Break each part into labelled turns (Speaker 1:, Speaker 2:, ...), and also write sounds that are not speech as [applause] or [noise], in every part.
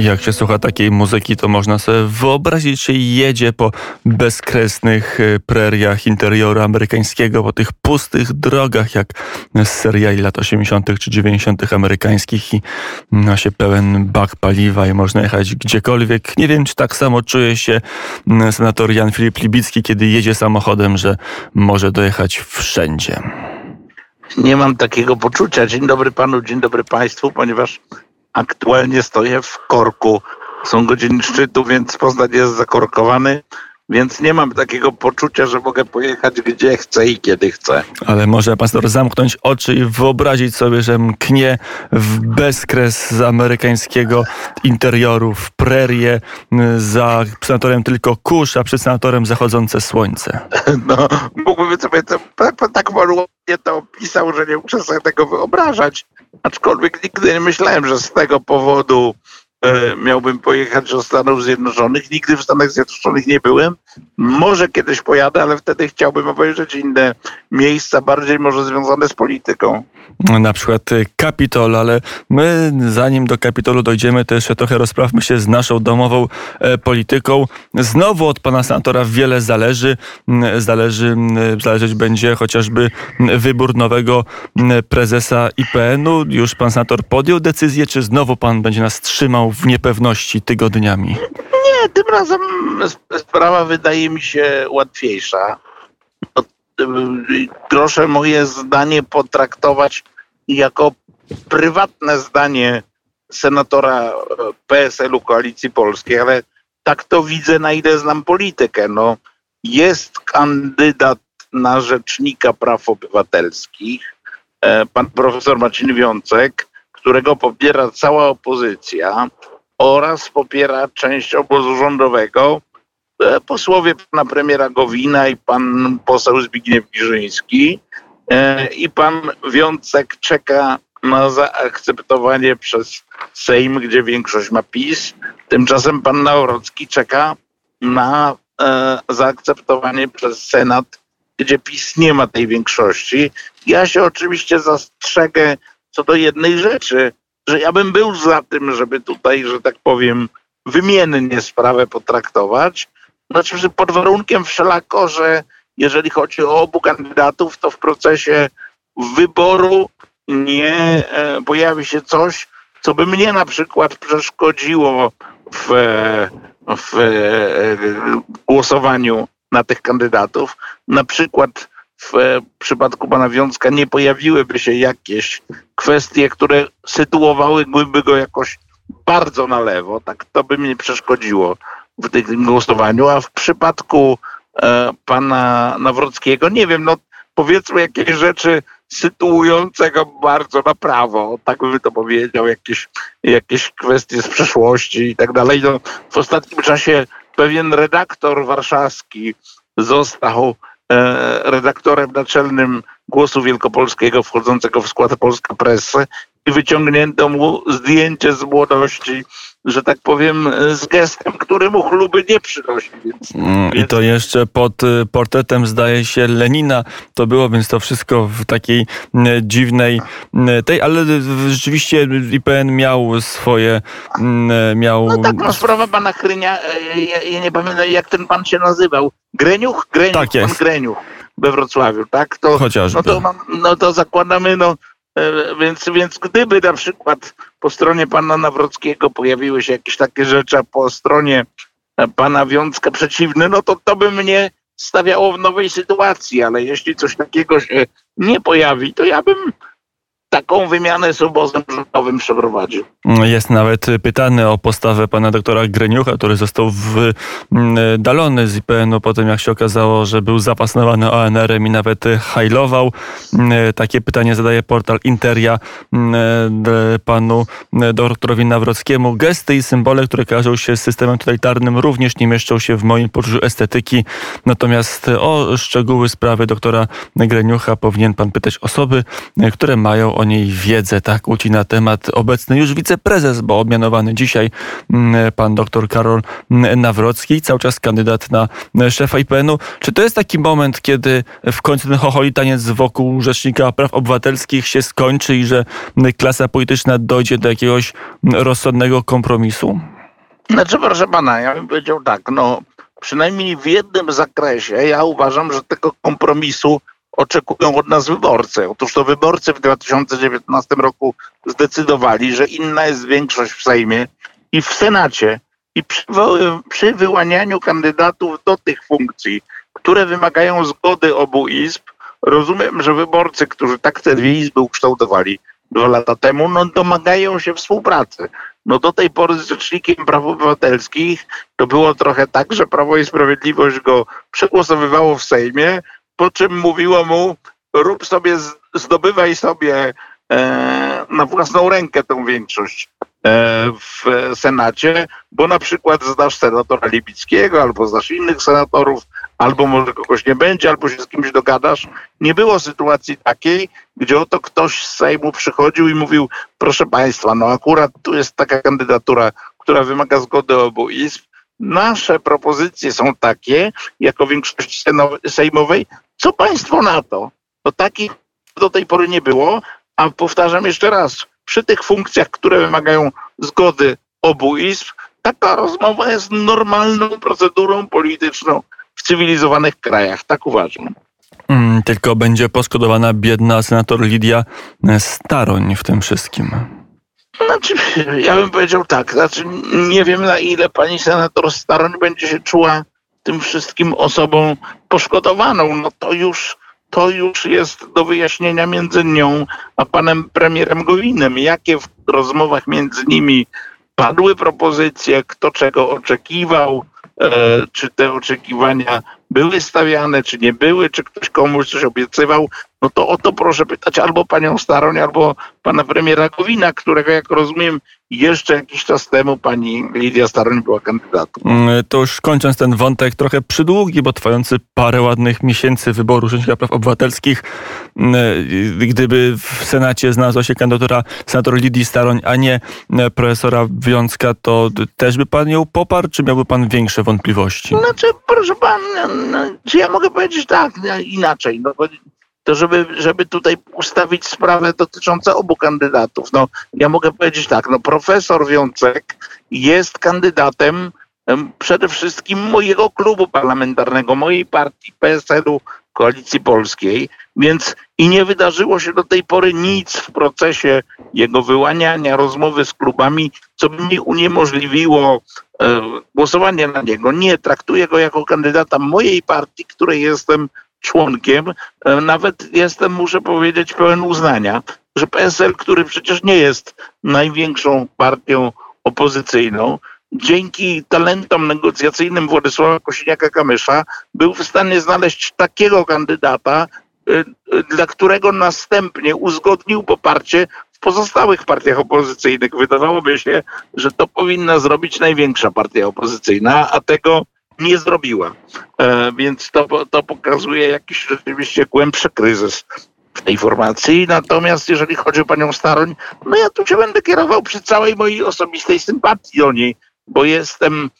Speaker 1: Jak się słucha takiej muzyki, to można sobie wyobrazić, że jedzie po bezkresnych e, preriach interioru amerykańskiego, po tych pustych drogach, jak z seriali lat 80. czy 90. amerykańskich i ma się pełen bak paliwa i można jechać gdziekolwiek. Nie wiem, czy tak samo czuje się senator Jan Filip Libicki, kiedy jedzie samochodem, że może dojechać wszędzie.
Speaker 2: Nie mam takiego poczucia. Dzień dobry panu, dzień dobry państwu, ponieważ Aktualnie stoję w korku. Są godziny szczytu, więc Poznań jest zakorkowany. Więc nie mam takiego poczucia, że mogę pojechać gdzie chcę i kiedy chcę.
Speaker 1: Ale może pastor zamknąć oczy i wyobrazić sobie, że mknie w bezkres z amerykańskiego interioru, w prerię, za senatorem tylko kurz, a przed senatorem zachodzące słońce. [laughs]
Speaker 2: No, mógłbym sobie to, tak ładnie to opisał, że nie muszę sobie tego wyobrażać. Aczkolwiek nigdy nie myślałem, że z tego powodu miałbym pojechać do Stanów Zjednoczonych. Nigdy w Stanach Zjednoczonych nie byłem. Może kiedyś pojadę, ale wtedy chciałbym obejrzeć inne miejsca, bardziej może związane z polityką
Speaker 1: na przykład y, Kapitol, ale my zanim do Kapitolu dojdziemy, to jeszcze trochę rozprawmy się z naszą domową e, polityką. Znowu od pana senatora wiele zależy. Mm, zależy mm, zależeć będzie chociażby wybór nowego mm, prezesa IPN-u. Już pan senator podjął decyzję, czy znowu pan będzie nas trzymał w niepewności tygodniami?
Speaker 2: Nie, tym razem sprawa wydaje mi się łatwiejsza proszę moje zdanie potraktować jako prywatne zdanie senatora e, PSL-u Koalicji Polskiej, ale tak to widzę, na ile znam politykę. No, jest kandydat na rzecznika praw obywatelskich, e, pan profesor Marcin Wiącek, którego popiera cała opozycja oraz popiera część obozu rządowego, posłowie pana premiera Gowina i pan poseł Zbigniew Giżyński e, i pan Wiącek czeka na zaakceptowanie przez Sejm, gdzie większość ma PiS. Tymczasem pan Nawrocki czeka na e, zaakceptowanie przez Senat, gdzie PiS nie ma tej większości. Ja się oczywiście zastrzegę co do jednej rzeczy, że ja bym był za tym, żeby tutaj, że tak powiem, wymiennie sprawę potraktować, znaczy, pod warunkiem wszelako, że jeżeli chodzi o obu kandydatów, to w procesie wyboru nie e, pojawi się coś, co by mnie na przykład przeszkodziło w, w głosowaniu na tych kandydatów. Na przykład w przypadku pana Wiązka nie pojawiłyby się jakieś kwestie, które sytuowałyby go jakoś bardzo na lewo, tak to by mnie przeszkodziło w tym głosowaniu, a w przypadku e, pana Nawrockiego, nie wiem, no powiedzmy jakieś rzeczy sytuujące go bardzo na prawo, tak bym to powiedział, jakieś, jakieś kwestie z przeszłości i tak dalej. No, w ostatnim czasie pewien redaktor warszawski został e, redaktorem naczelnym Głosu Wielkopolskiego wchodzącego w skład Polska Press i wyciągnięto mu zdjęcie z młodości że tak powiem, z gestem, który mu chluby nie przynosi. Więc,
Speaker 1: mm, I to jeszcze pod y, portretem, zdaje się, Lenina to było, więc to wszystko w takiej mm, dziwnej mm, tej, ale rzeczywiście IPN miał swoje, miał...
Speaker 2: No tak, no sprawa pana Krynia, e, ja, ja nie pamiętam jak ten pan się nazywał. Greniuch? Greniuch, tak jest. pan Greniuch we Wrocławiu, tak? To,
Speaker 1: Chociażby.
Speaker 2: No to, no to zakładamy, no więc, więc gdyby na przykład po stronie pana Nawrockiego pojawiły się jakieś takie rzeczy, a po stronie e, pana Wiązka przeciwny, no to to by mnie stawiało w nowej sytuacji, ale jeśli coś takiego się nie pojawi, to ja bym taką wymianę z obozem rządowym przeprowadził.
Speaker 1: Jest nawet pytany o postawę pana doktora Greniucha, który został wydalony z IPN-u po tym, jak się okazało, że był zapasnowany ONR-em i nawet hajlował. Takie pytanie zadaje portal Interia panu doktorowi Nawrockiemu. Gesty i symbole, które kojarzą się z systemem totalitarnym również nie mieszczą się w moim poczuciu estetyki. Natomiast o szczegóły sprawy doktora Greniucha powinien pan pytać osoby, które mają o niej wiedzę, tak kłóci na temat obecny już wiceprezes, bo obmianowany dzisiaj mm, pan dr Karol Nawrocki, cały czas kandydat na szefa IPN-u. Czy to jest taki moment, kiedy w końcu ten chocholitaniec wokół Rzecznika Praw Obywatelskich się skończy i że klasa polityczna dojdzie do jakiegoś rozsądnego kompromisu?
Speaker 2: Znaczy, proszę pana, ja bym powiedział tak, no przynajmniej w jednym zakresie ja uważam, że tego kompromisu oczekują od nas wyborcy. Otóż to wyborcy w 2019 roku zdecydowali, że inna jest większość w Sejmie i w Senacie i przy, przy wyłanianiu kandydatów do tych funkcji, które wymagają zgody obu izb, rozumiem, że wyborcy, którzy tak te dwie izby ukształtowali dwa lata temu, no domagają się współpracy. No do tej pory z Rzecznikiem Praw Obywatelskich to było trochę tak, że Prawo i Sprawiedliwość go przegłosowywało w Sejmie, po czym mówiło mu rób sobie, zdobywaj sobie e, na własną rękę tą większość e, w Senacie, bo na przykład zdasz senatora Libickiego, albo zdasz innych senatorów, albo może kogoś nie będzie, albo się z kimś dogadasz. Nie było sytuacji takiej, gdzie oto ktoś z Sejmu przychodził i mówił, proszę Państwa, no akurat tu jest taka kandydatura, która wymaga zgody obu izb. Nasze propozycje są takie, jako większości sejmowej. Co Państwo na to? To takich do tej pory nie było, a powtarzam jeszcze raz, przy tych funkcjach, które wymagają zgody obu izb, taka rozmowa jest normalną procedurą polityczną w cywilizowanych krajach. Tak uważam.
Speaker 1: Mm, tylko będzie poszkodowana biedna senator Lidia Staroń w tym wszystkim.
Speaker 2: Znaczy, ja bym powiedział tak, znaczy nie wiem na ile pani senator Staroń będzie się czuła tym wszystkim osobą poszkodowaną. No to już, to już jest do wyjaśnienia między nią a panem premierem Gowinem. Jakie w rozmowach między nimi padły propozycje, kto czego oczekiwał, e, czy te oczekiwania były stawiane, czy nie były, czy ktoś komuś coś obiecywał, no to o to proszę pytać albo panią Staroń, albo pana premiera Gowina, którego jak rozumiem jeszcze jakiś czas temu pani Lidia Staroń była kandydatką.
Speaker 1: Mm, to już kończąc ten wątek trochę przydługi, bo trwający parę ładnych miesięcy wyboru Rzecznika Praw Obywatelskich, mm, gdyby w Senacie znalazła się kandydatura senator Lidii Staroń, a nie mm, profesora Wiązka, to też by pan ją poparł, czy miałby pan większe wątpliwości?
Speaker 2: Znaczy, proszę pan, no, czy ja mogę powiedzieć tak, inaczej, no, to żeby, żeby tutaj ustawić sprawę dotyczącą obu kandydatów. No, ja mogę powiedzieć tak, no profesor Wiącek jest kandydatem przede wszystkim mojego klubu parlamentarnego, mojej partii PSL-u Koalicji Polskiej, więc i nie wydarzyło się do tej pory nic w procesie jego wyłaniania, rozmowy z klubami, co by mi uniemożliwiło e, głosowanie na niego. Nie, traktuję go jako kandydata mojej partii, której jestem członkiem, e, nawet jestem, muszę powiedzieć, pełen uznania, że PSL, który przecież nie jest największą partią opozycyjną, dzięki talentom negocjacyjnym Władysława Kosiniaka-Kamysza był w stanie znaleźć takiego kandydata, e, dla którego następnie uzgodnił poparcie w pozostałych partiach opozycyjnych. Wydawałoby się, że to powinna zrobić największa partia opozycyjna, a tego nie zrobiła. E, więc to, to pokazuje jakiś rzeczywiście głębszy kryzys w tej formacji. Natomiast jeżeli chodzi o panią Staroń, no ja tu się będę kierował przy całej mojej osobistej sympatii do niej, bo jestem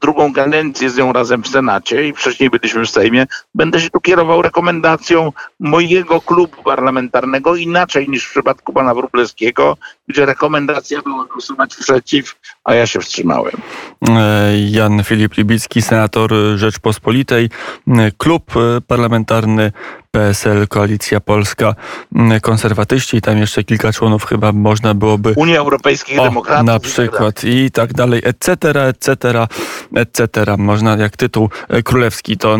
Speaker 2: drugą kadencję z nią razem w Senacie i wcześniej byliśmy w Sejmie, będę się tu kierował rekomendacją mojego klubu parlamentarnego inaczej niż w przypadku pana Wróblewskiego, gdzie rekomendacja była głosować przeciw, a ja się wstrzymałem.
Speaker 1: E, Jan Filip Libicki, senator Rzeczpospolitej, klub parlamentarny PSL, Koalicja Polska, konserwatyści i tam jeszcze kilka członów chyba można byłoby...
Speaker 2: Unia Europejskich o, Demokratów.
Speaker 1: Na przykład i tak dalej, etc., etc., etc. Można jak tytuł e, królewski to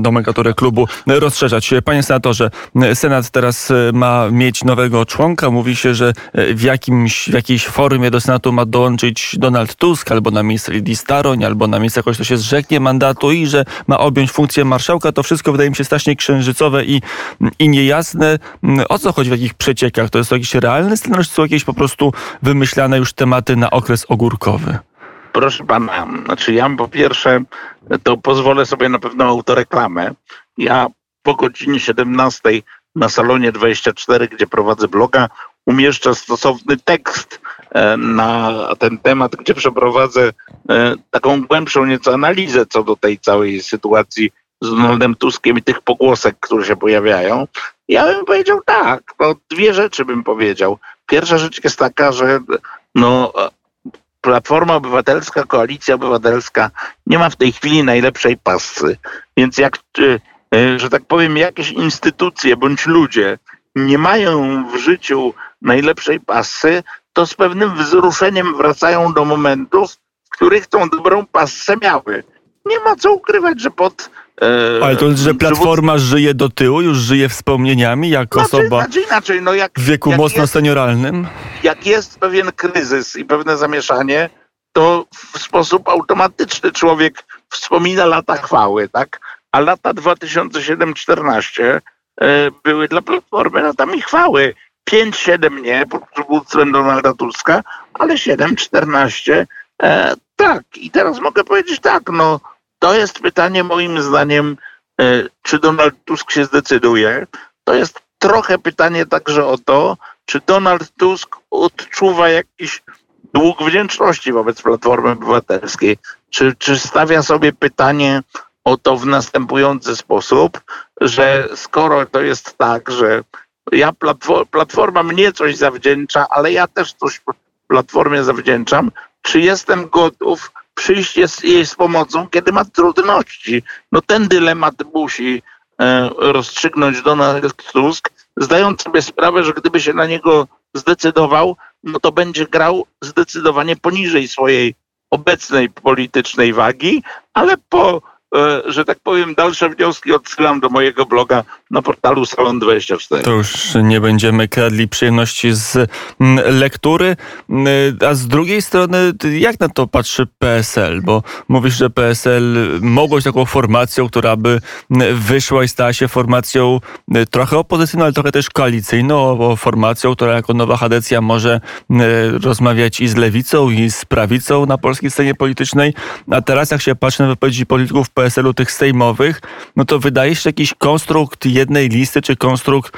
Speaker 1: nomenklaturę klubu rozszerzać. Panie senatorze, Senat teraz e, ma mieć nowego członka. Mówi się, że e, w, jakimś, w jakiejś formie do Senatu ma dołączyć Donald Tusk albo na miejsce Lidii Staroń, albo na miejsce kogoś, kto się zrzeknie mandatu i że ma objąć funkcję marszałka. To wszystko wydaje mi się strasznie księżycowe i, i niejasne. O co chodzi w jakich przeciekach? To jest to jakiś realny scenariusz, czy są jakieś po prostu wymyślane już tematy na okres ogórkowy?
Speaker 2: Proszę pana, znaczy ja po pierwsze to pozwolę sobie na pewną autoreklamę. Ja po godzinie 17 na salonie 24, gdzie prowadzę bloga, umieszczę stosowny tekst e, na ten temat, gdzie przeprowadzę e, taką głębszą nieco analizę co do tej całej sytuacji z Donaldem Tuskiem i tych pogłosek, które się pojawiają. Ja bym powiedział tak, no dwie rzeczy bym powiedział. Pierwsza rzecz jest taka, że no, Platforma Obywatelska, Koalicja Obywatelska nie ma w tej chwili najlepszej pasy. Więc jak, że tak powiem, jakieś instytucje bądź ludzie nie mają w życiu najlepszej pasy, to z pewnym wzruszeniem wracają do momentów, w których tą dobrą passę miały. Nie ma co ukrywać, że pod
Speaker 1: E, Ale to, że Platforma żyje do tyłu, już żyje wspomnieniami jako znaczy, osoba znaczy inaczej, no jak, w wieku jak mocno jest, senioralnym?
Speaker 2: Jak jest pewien kryzys i pewne zamieszanie, to w sposób automatyczny człowiek wspomina lata chwały, tak? A lata 2007-14 e, były dla Platformy latami chwały. 5-7 nie, pod przywództwem Donalda Tuska, ale 7-14 e, tak. I teraz mogę powiedzieć tak, no to jest pytanie moim zdaniem, e, czy Donald Tusk się zdecyduje. To jest trochę pytanie także o to, czy Donald Tusk odczuwa jakiś dług wdzięczności wobec Platformy Obywatelskiej. Czy, czy stawia sobie pytanie o to w następujący sposób, że skoro to jest tak, że ja platforma mnie coś zawdzięcza, ale ja też coś platformie zawdzięczam, czy jestem gotów przyjść jej z pomocą, kiedy ma trudności. No ten dylemat musi e, rozstrzygnąć Donald Tusk, zdając sobie sprawę, że gdyby się na niego zdecydował, no to będzie grał zdecydowanie poniżej swojej obecnej politycznej wagi, ale po że tak powiem, dalsze wnioski odsyłam do mojego bloga na portalu Salon24.
Speaker 1: To już nie będziemy kradli przyjemności z mm, lektury. Mm, a z drugiej strony, jak na to patrzy PSL? Bo mówisz, że PSL mogło być taką formacją, która by mm, wyszła i stała się formacją trochę opozycyjną, ale trochę też koalicyjną, formacją, która jako nowa kadencja może rozmawiać i z lewicą, i z prawicą na polskiej scenie politycznej. A teraz, jak się patrzy na wypowiedzi polityków PSL, PSL-u tych sejmowych, no to wydaje się, że jakiś konstrukt jednej listy, czy konstrukt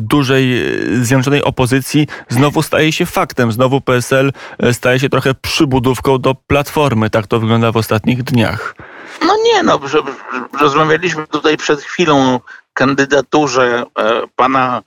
Speaker 1: dużej e, zjednoczonej opozycji znowu staje się faktem. Znowu PSL e, staje się trochę przybudówką do Platformy. Tak to wygląda w ostatnich dniach.
Speaker 2: No nie, no, rozmawialiśmy tutaj przed chwilą o kandydaturze e, pana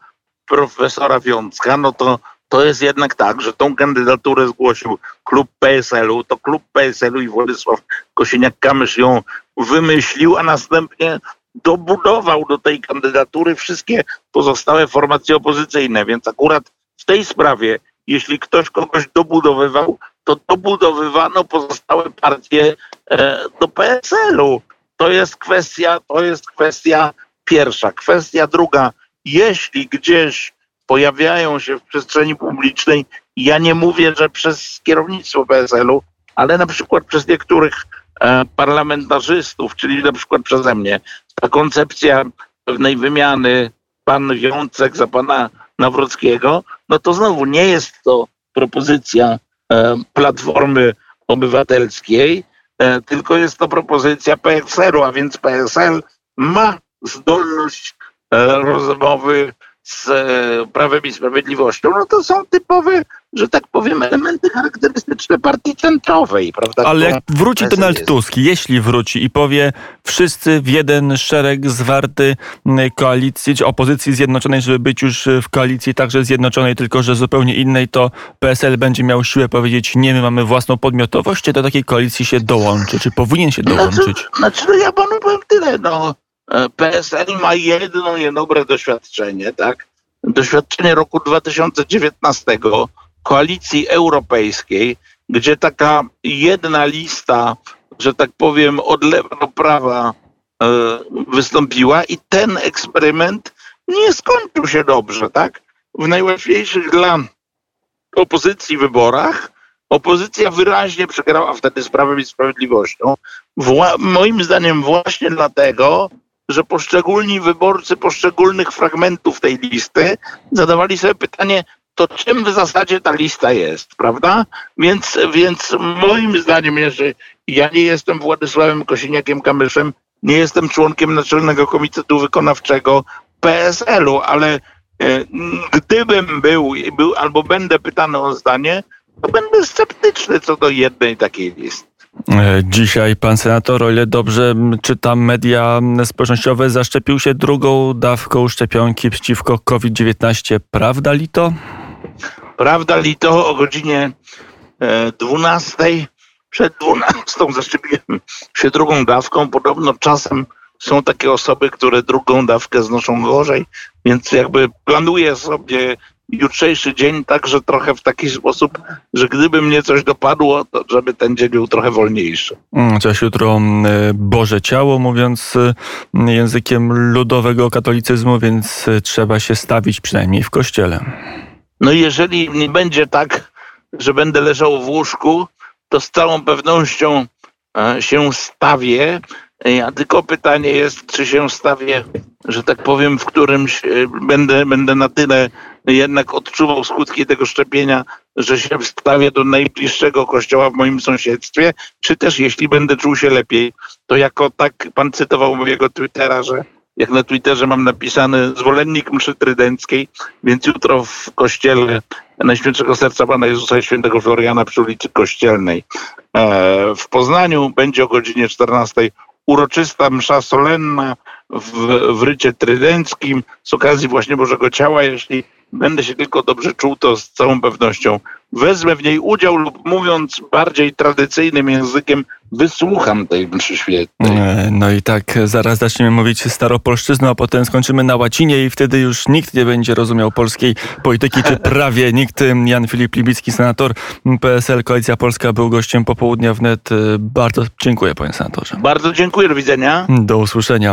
Speaker 2: profesora Wiącka, no to to jest jednak tak, że tą kandydaturę zgłosił klub PSL-u, to klub PSL-u i Władysław Kosiniak-Kamysz ją wymyślił, a następnie dobudował do tej kandydatury wszystkie pozostałe formacje opozycyjne. Więc akurat w tej sprawie, jeśli ktoś kogoś dobudowywał, to dobudowywano pozostałe partie e, do PSL-u. To jest kwestia, to jest kwestia pierwsza. Kwestia druga, jeśli gdzieś pojawiają się w przestrzeni publicznej, ja nie mówię, że przez kierownictwo PSL-u, ale na przykład przez niektórych e, parlamentarzystów, czyli na przykład przeze mnie, ta koncepcja pewnej wymiany pan Wiącek za pana Nawrockiego, no to znowu nie jest to propozycja e, Platformy Obywatelskiej, e, tylko jest to propozycja PSL-u, a więc PSL ma zdolność rozmowy z e, Prawem i Sprawiedliwością, no to są typowe, że tak powiem, elementy charakterystyczne partii centrowej, prawda?
Speaker 1: Ale jak wróci Donald jest. Tusk, jeśli wróci i powie wszyscy w jeden szereg zwarty koalicji, czy opozycji zjednoczonej, żeby być już w koalicji także zjednoczonej, tylko że zupełnie innej, to PSL będzie miał siłę powiedzieć, nie, my mamy własną podmiotowość, czy do takiej koalicji się dołączy, czy powinien się dołączyć? Znaczy,
Speaker 2: znaczy ja panu powiem tyle, no E, PSL ma jedno niedobre doświadczenie, tak? Doświadczenie roku 2019 koalicji europejskiej, gdzie taka jedna lista, że tak powiem, od lewa do prawa e, wystąpiła i ten eksperyment nie skończył się dobrze, tak? W najłatwiejszych dla opozycji wyborach opozycja wyraźnie przegrała wtedy z Prawem i Sprawiedliwością. Wła moim zdaniem właśnie dlatego, że poszczególni wyborcy poszczególnych fragmentów tej listy zadawali sobie pytanie, to czym w zasadzie ta lista jest, prawda? Więc, więc moim zdaniem, jeżeli ja nie jestem Władysławem Kosiniakiem-Kamyszem, nie jestem członkiem Naczelnego Komitetu Wykonawczego, PSL-u, ale e, gdybym był, był albo będę pytany o zdanie, to będę sceptyczny co do jednej takiej listy.
Speaker 1: E, dzisiaj pan senator, o ile dobrze czytam media społecznościowe, zaszczepił się drugą dawką szczepionki przeciwko COVID-19. Prawda li to?
Speaker 2: Prawda li to o godzinie 12, przed 12 zaszczepiłem się drugą dawką. Podobno czasem są takie osoby, które drugą dawkę znoszą gorzej, więc jakby planuję sobie jutrzejszy dzień także trochę w taki sposób, że gdyby mnie coś dopadło, to żeby ten dzień był trochę wolniejszy.
Speaker 1: Chociaż jutro Boże Ciało, mówiąc językiem ludowego katolicyzmu, więc trzeba się stawić przynajmniej w kościele.
Speaker 2: No jeżeli nie będzie tak, że będę leżał w łóżku, to z całą pewnością się stawię. A tylko pytanie jest, czy się stawię, że tak powiem, w którymś będę, będę na tyle jednak odczuwał skutki tego szczepienia, że się wstawię do najbliższego kościoła w moim sąsiedztwie, czy też jeśli będę czuł się lepiej, to jako tak pan cytował mojego Twittera, że jak na Twitterze mam napisany zwolennik mszy trydenckiej, więc jutro w kościele Najświętszego Serca Pana Jezusa i Świętego Floriana przy ulicy Kościelnej w Poznaniu będzie o godzinie 14 uroczysta msza solenna w, w rycie trydenckim z okazji właśnie Bożego Ciała. Jeśli będę się tylko dobrze czuł, to z całą pewnością wezmę w niej udział lub mówiąc bardziej tradycyjnym językiem, wysłucham tej mszy świętej.
Speaker 1: No i tak zaraz zaczniemy mówić staropolszczyzną, a potem skończymy na łacinie i wtedy już nikt nie będzie rozumiał polskiej polityki, czy [laughs] prawie nikt. Jan Filip Libicki, senator PSL, Koalicja Polska, był gościem popołudnia wnet. Bardzo dziękuję panie senatorze.
Speaker 2: Bardzo dziękuję, do widzenia.
Speaker 1: Do usłyszenia.